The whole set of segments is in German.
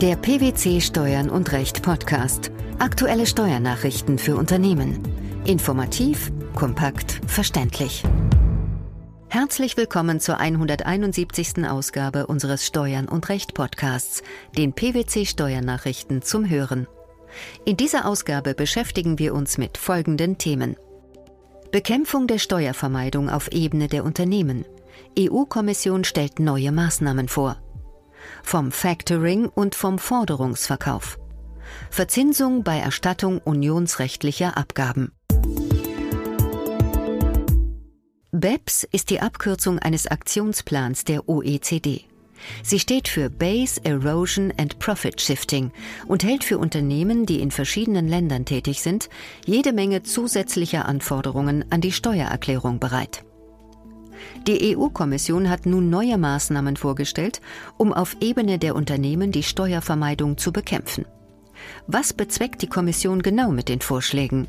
Der PwC Steuern und Recht Podcast. Aktuelle Steuernachrichten für Unternehmen. Informativ, kompakt, verständlich. Herzlich willkommen zur 171. Ausgabe unseres Steuern und Recht Podcasts, den PwC Steuernachrichten zum Hören. In dieser Ausgabe beschäftigen wir uns mit folgenden Themen. Bekämpfung der Steuervermeidung auf Ebene der Unternehmen. EU-Kommission stellt neue Maßnahmen vor. Vom Factoring und vom Forderungsverkauf. Verzinsung bei Erstattung unionsrechtlicher Abgaben. BEPS ist die Abkürzung eines Aktionsplans der OECD. Sie steht für Base Erosion and Profit Shifting und hält für Unternehmen, die in verschiedenen Ländern tätig sind, jede Menge zusätzlicher Anforderungen an die Steuererklärung bereit. Die EU-Kommission hat nun neue Maßnahmen vorgestellt, um auf Ebene der Unternehmen die Steuervermeidung zu bekämpfen. Was bezweckt die Kommission genau mit den Vorschlägen?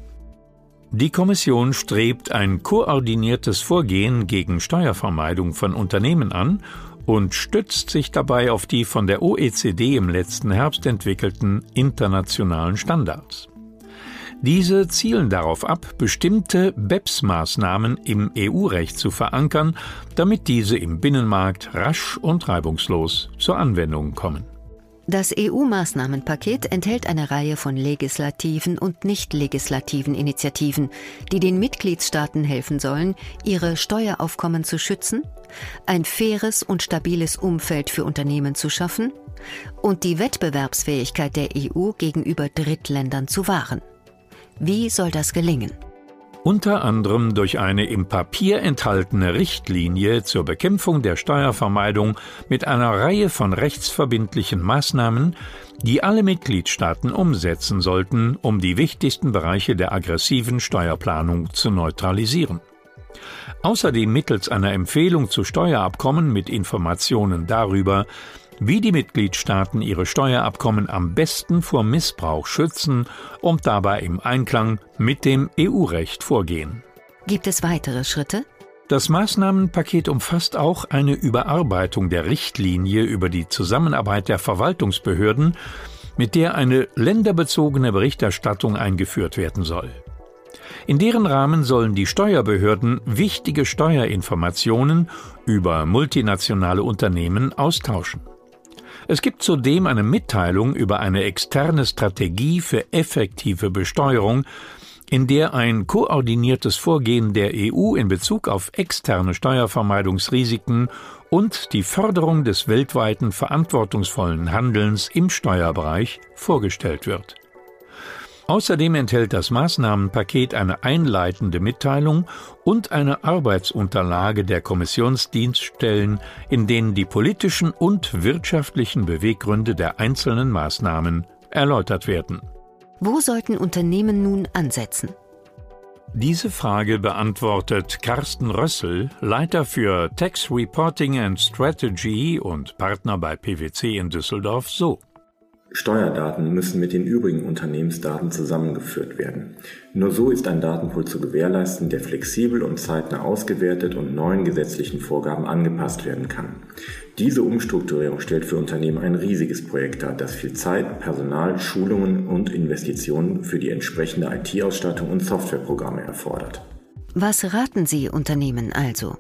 Die Kommission strebt ein koordiniertes Vorgehen gegen Steuervermeidung von Unternehmen an und stützt sich dabei auf die von der OECD im letzten Herbst entwickelten internationalen Standards. Diese zielen darauf ab, bestimmte BEPS-Maßnahmen im EU-Recht zu verankern, damit diese im Binnenmarkt rasch und reibungslos zur Anwendung kommen. Das EU-Maßnahmenpaket enthält eine Reihe von legislativen und nicht legislativen Initiativen, die den Mitgliedstaaten helfen sollen, ihre Steueraufkommen zu schützen, ein faires und stabiles Umfeld für Unternehmen zu schaffen und die Wettbewerbsfähigkeit der EU gegenüber Drittländern zu wahren. Wie soll das gelingen? Unter anderem durch eine im Papier enthaltene Richtlinie zur Bekämpfung der Steuervermeidung mit einer Reihe von rechtsverbindlichen Maßnahmen, die alle Mitgliedstaaten umsetzen sollten, um die wichtigsten Bereiche der aggressiven Steuerplanung zu neutralisieren. Außerdem mittels einer Empfehlung zu Steuerabkommen mit Informationen darüber, wie die Mitgliedstaaten ihre Steuerabkommen am besten vor Missbrauch schützen und dabei im Einklang mit dem EU-Recht vorgehen. Gibt es weitere Schritte? Das Maßnahmenpaket umfasst auch eine Überarbeitung der Richtlinie über die Zusammenarbeit der Verwaltungsbehörden, mit der eine länderbezogene Berichterstattung eingeführt werden soll. In deren Rahmen sollen die Steuerbehörden wichtige Steuerinformationen über multinationale Unternehmen austauschen. Es gibt zudem eine Mitteilung über eine externe Strategie für effektive Besteuerung, in der ein koordiniertes Vorgehen der EU in Bezug auf externe Steuervermeidungsrisiken und die Förderung des weltweiten verantwortungsvollen Handelns im Steuerbereich vorgestellt wird. Außerdem enthält das Maßnahmenpaket eine einleitende Mitteilung und eine Arbeitsunterlage der Kommissionsdienststellen, in denen die politischen und wirtschaftlichen Beweggründe der einzelnen Maßnahmen erläutert werden. Wo sollten Unternehmen nun ansetzen? Diese Frage beantwortet Carsten Rössel, Leiter für Tax Reporting and Strategy und Partner bei PwC in Düsseldorf, so. Steuerdaten müssen mit den übrigen Unternehmensdaten zusammengeführt werden. Nur so ist ein Datenpool zu gewährleisten, der flexibel und zeitnah ausgewertet und neuen gesetzlichen Vorgaben angepasst werden kann. Diese Umstrukturierung stellt für Unternehmen ein riesiges Projekt dar, das viel Zeit, Personal, Schulungen und Investitionen für die entsprechende IT-Ausstattung und Softwareprogramme erfordert. Was raten Sie Unternehmen also?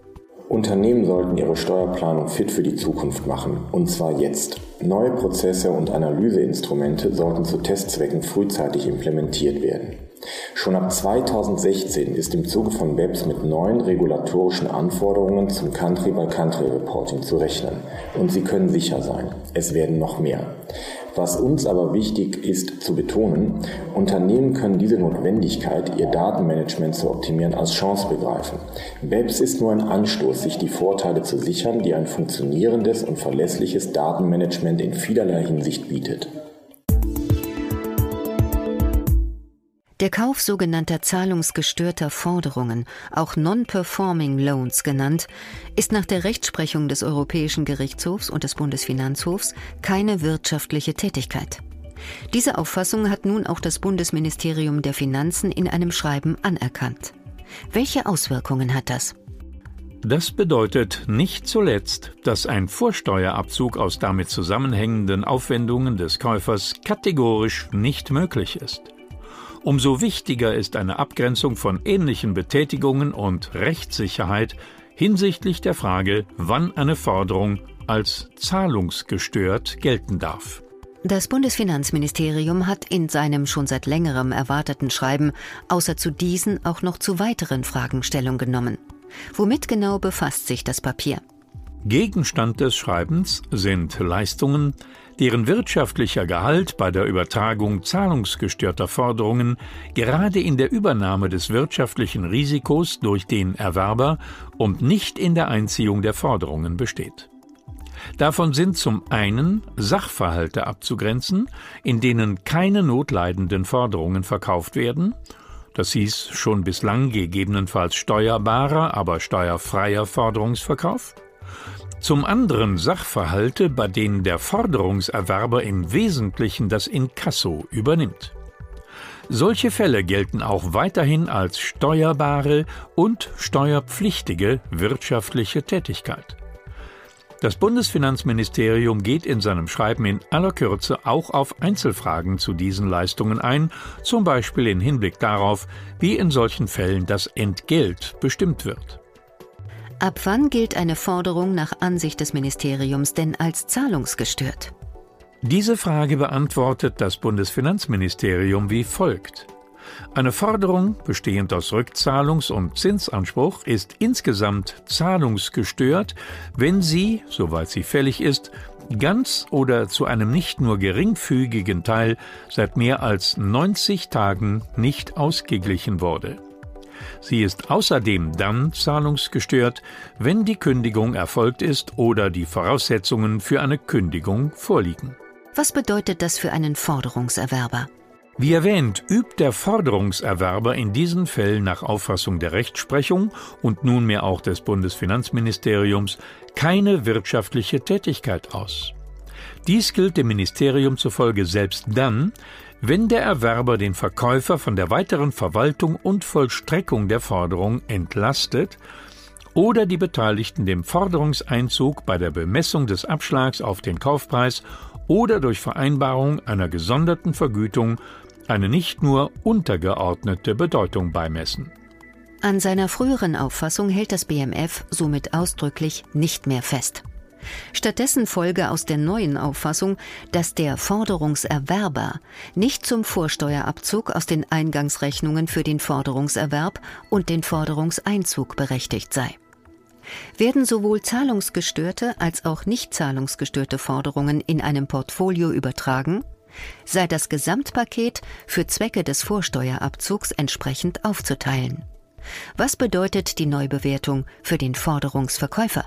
Unternehmen sollten ihre Steuerplanung fit für die Zukunft machen, und zwar jetzt. Neue Prozesse und Analyseinstrumente sollten zu Testzwecken frühzeitig implementiert werden. Schon ab 2016 ist im Zuge von BEPS mit neuen regulatorischen Anforderungen zum Country-by-Country-Reporting zu rechnen. Und Sie können sicher sein, es werden noch mehr. Was uns aber wichtig ist zu betonen, Unternehmen können diese Notwendigkeit, ihr Datenmanagement zu optimieren, als Chance begreifen. BEPS ist nur ein Anstoß, sich die Vorteile zu sichern, die ein funktionierendes und verlässliches Datenmanagement in vielerlei Hinsicht bietet. Der Kauf sogenannter zahlungsgestörter Forderungen, auch Non-Performing Loans genannt, ist nach der Rechtsprechung des Europäischen Gerichtshofs und des Bundesfinanzhofs keine wirtschaftliche Tätigkeit. Diese Auffassung hat nun auch das Bundesministerium der Finanzen in einem Schreiben anerkannt. Welche Auswirkungen hat das? Das bedeutet nicht zuletzt, dass ein Vorsteuerabzug aus damit zusammenhängenden Aufwendungen des Käufers kategorisch nicht möglich ist. Umso wichtiger ist eine Abgrenzung von ähnlichen Betätigungen und Rechtssicherheit hinsichtlich der Frage, wann eine Forderung als zahlungsgestört gelten darf. Das Bundesfinanzministerium hat in seinem schon seit längerem erwarteten Schreiben außer zu diesen auch noch zu weiteren Fragen Stellung genommen. Womit genau befasst sich das Papier? Gegenstand des Schreibens sind Leistungen, deren wirtschaftlicher Gehalt bei der Übertragung zahlungsgestörter Forderungen gerade in der Übernahme des wirtschaftlichen Risikos durch den Erwerber und nicht in der Einziehung der Forderungen besteht. Davon sind zum einen Sachverhalte abzugrenzen, in denen keine notleidenden Forderungen verkauft werden das hieß schon bislang gegebenenfalls steuerbarer, aber steuerfreier Forderungsverkauf. Zum anderen Sachverhalte, bei denen der Forderungserwerber im Wesentlichen das Inkasso übernimmt. Solche Fälle gelten auch weiterhin als steuerbare und steuerpflichtige wirtschaftliche Tätigkeit. Das Bundesfinanzministerium geht in seinem Schreiben in aller Kürze auch auf Einzelfragen zu diesen Leistungen ein, zum Beispiel in Hinblick darauf, wie in solchen Fällen das Entgelt bestimmt wird. Ab wann gilt eine Forderung nach Ansicht des Ministeriums denn als zahlungsgestört? Diese Frage beantwortet das Bundesfinanzministerium wie folgt. Eine Forderung, bestehend aus Rückzahlungs- und Zinsanspruch, ist insgesamt zahlungsgestört, wenn sie, soweit sie fällig ist, ganz oder zu einem nicht nur geringfügigen Teil seit mehr als 90 Tagen nicht ausgeglichen wurde. Sie ist außerdem dann zahlungsgestört, wenn die Kündigung erfolgt ist oder die Voraussetzungen für eine Kündigung vorliegen. Was bedeutet das für einen Forderungserwerber? Wie erwähnt, übt der Forderungserwerber in diesen Fällen nach Auffassung der Rechtsprechung und nunmehr auch des Bundesfinanzministeriums keine wirtschaftliche Tätigkeit aus. Dies gilt dem Ministerium zufolge selbst dann, wenn der Erwerber den Verkäufer von der weiteren Verwaltung und Vollstreckung der Forderung entlastet oder die Beteiligten dem Forderungseinzug bei der Bemessung des Abschlags auf den Kaufpreis oder durch Vereinbarung einer gesonderten Vergütung eine nicht nur untergeordnete Bedeutung beimessen. An seiner früheren Auffassung hält das BMF somit ausdrücklich nicht mehr fest. Stattdessen folge aus der neuen Auffassung, dass der Forderungserwerber nicht zum Vorsteuerabzug aus den Eingangsrechnungen für den Forderungserwerb und den Forderungseinzug berechtigt sei. Werden sowohl zahlungsgestörte als auch nicht zahlungsgestörte Forderungen in einem Portfolio übertragen, sei das Gesamtpaket für Zwecke des Vorsteuerabzugs entsprechend aufzuteilen. Was bedeutet die Neubewertung für den Forderungsverkäufer?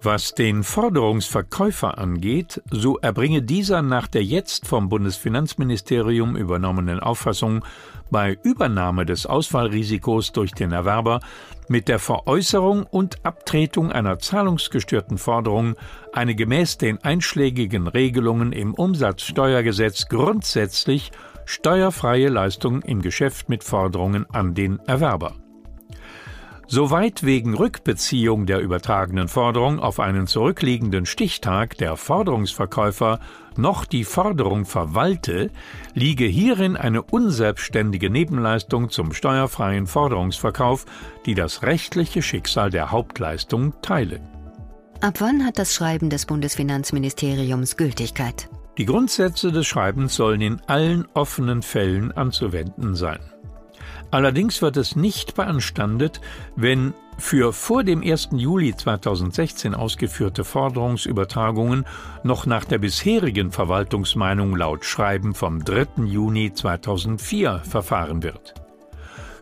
Was den Forderungsverkäufer angeht, so erbringe dieser nach der jetzt vom Bundesfinanzministerium übernommenen Auffassung bei Übernahme des Ausfallrisikos durch den Erwerber mit der Veräußerung und Abtretung einer zahlungsgestörten Forderung eine gemäß den einschlägigen Regelungen im Umsatzsteuergesetz grundsätzlich steuerfreie Leistung im Geschäft mit Forderungen an den Erwerber. Soweit wegen Rückbeziehung der übertragenen Forderung auf einen zurückliegenden Stichtag der Forderungsverkäufer noch die Forderung verwalte, liege hierin eine unselbstständige Nebenleistung zum steuerfreien Forderungsverkauf, die das rechtliche Schicksal der Hauptleistung teile. Ab wann hat das Schreiben des Bundesfinanzministeriums Gültigkeit? Die Grundsätze des Schreibens sollen in allen offenen Fällen anzuwenden sein. Allerdings wird es nicht beanstandet, wenn für vor dem 1. Juli 2016 ausgeführte Forderungsübertragungen noch nach der bisherigen Verwaltungsmeinung laut Schreiben vom 3. Juni 2004 verfahren wird.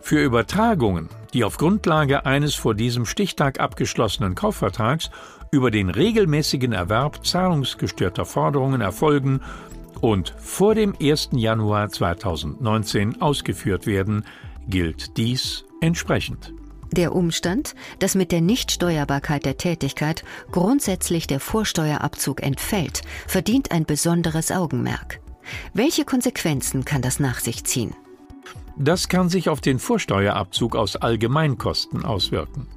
Für Übertragungen, die auf Grundlage eines vor diesem Stichtag abgeschlossenen Kaufvertrags über den regelmäßigen Erwerb zahlungsgestörter Forderungen erfolgen und vor dem 1. Januar 2019 ausgeführt werden, gilt dies entsprechend. Der Umstand, dass mit der Nichtsteuerbarkeit der Tätigkeit grundsätzlich der Vorsteuerabzug entfällt, verdient ein besonderes Augenmerk. Welche Konsequenzen kann das nach sich ziehen? Das kann sich auf den Vorsteuerabzug aus Allgemeinkosten auswirken.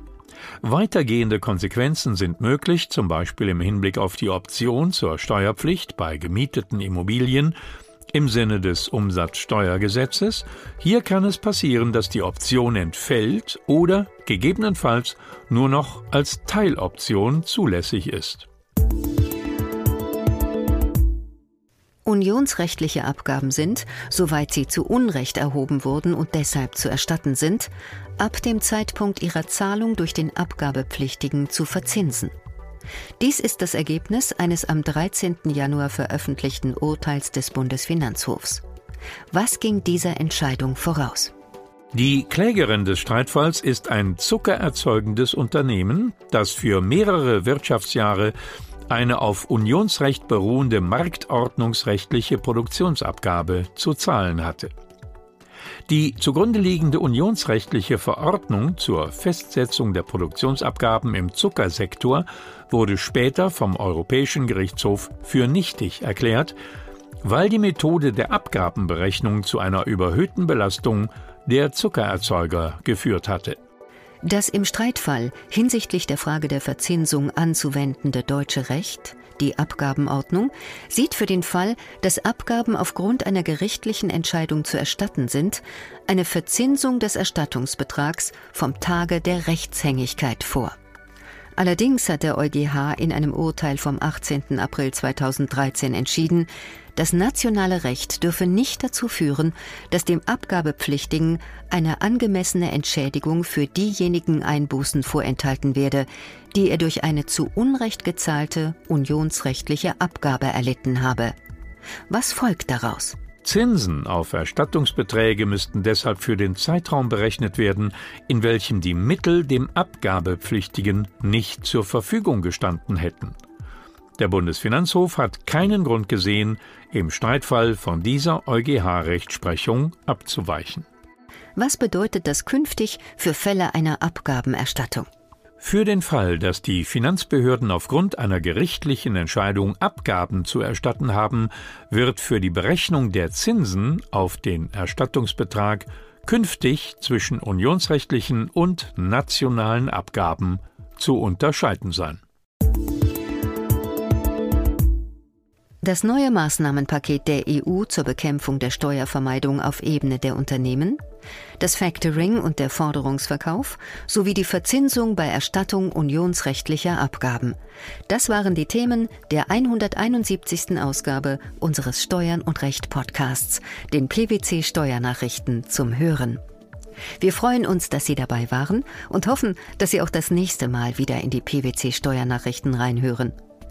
Weitergehende Konsequenzen sind möglich, zum Beispiel im Hinblick auf die Option zur Steuerpflicht bei gemieteten Immobilien im Sinne des Umsatzsteuergesetzes. Hier kann es passieren, dass die Option entfällt oder gegebenenfalls nur noch als Teiloption zulässig ist. Unionsrechtliche Abgaben sind, soweit sie zu Unrecht erhoben wurden und deshalb zu erstatten sind, ab dem Zeitpunkt ihrer Zahlung durch den Abgabepflichtigen zu verzinsen. Dies ist das Ergebnis eines am 13. Januar veröffentlichten Urteils des Bundesfinanzhofs. Was ging dieser Entscheidung voraus? Die Klägerin des Streitfalls ist ein zuckererzeugendes Unternehmen, das für mehrere Wirtschaftsjahre eine auf Unionsrecht beruhende marktordnungsrechtliche Produktionsabgabe zu zahlen hatte. Die zugrunde liegende unionsrechtliche Verordnung zur Festsetzung der Produktionsabgaben im Zuckersektor wurde später vom Europäischen Gerichtshof für nichtig erklärt, weil die Methode der Abgabenberechnung zu einer überhöhten Belastung der Zuckererzeuger geführt hatte. Das im Streitfall hinsichtlich der Frage der Verzinsung anzuwendende deutsche Recht, die Abgabenordnung, sieht für den Fall, dass Abgaben aufgrund einer gerichtlichen Entscheidung zu erstatten sind, eine Verzinsung des Erstattungsbetrags vom Tage der Rechtshängigkeit vor. Allerdings hat der EuGH in einem Urteil vom 18. April 2013 entschieden, das nationale Recht dürfe nicht dazu führen, dass dem Abgabepflichtigen eine angemessene Entschädigung für diejenigen Einbußen vorenthalten werde, die er durch eine zu Unrecht gezahlte unionsrechtliche Abgabe erlitten habe. Was folgt daraus? Zinsen auf Erstattungsbeträge müssten deshalb für den Zeitraum berechnet werden, in welchem die Mittel dem Abgabepflichtigen nicht zur Verfügung gestanden hätten. Der Bundesfinanzhof hat keinen Grund gesehen, im Streitfall von dieser EuGH-Rechtsprechung abzuweichen. Was bedeutet das künftig für Fälle einer Abgabenerstattung? Für den Fall, dass die Finanzbehörden aufgrund einer gerichtlichen Entscheidung Abgaben zu erstatten haben, wird für die Berechnung der Zinsen auf den Erstattungsbetrag künftig zwischen unionsrechtlichen und nationalen Abgaben zu unterscheiden sein. Das neue Maßnahmenpaket der EU zur Bekämpfung der Steuervermeidung auf Ebene der Unternehmen, das Factoring und der Forderungsverkauf sowie die Verzinsung bei Erstattung unionsrechtlicher Abgaben. Das waren die Themen der 171. Ausgabe unseres Steuern und Recht Podcasts, den PwC Steuernachrichten zum Hören. Wir freuen uns, dass Sie dabei waren und hoffen, dass Sie auch das nächste Mal wieder in die PwC Steuernachrichten reinhören.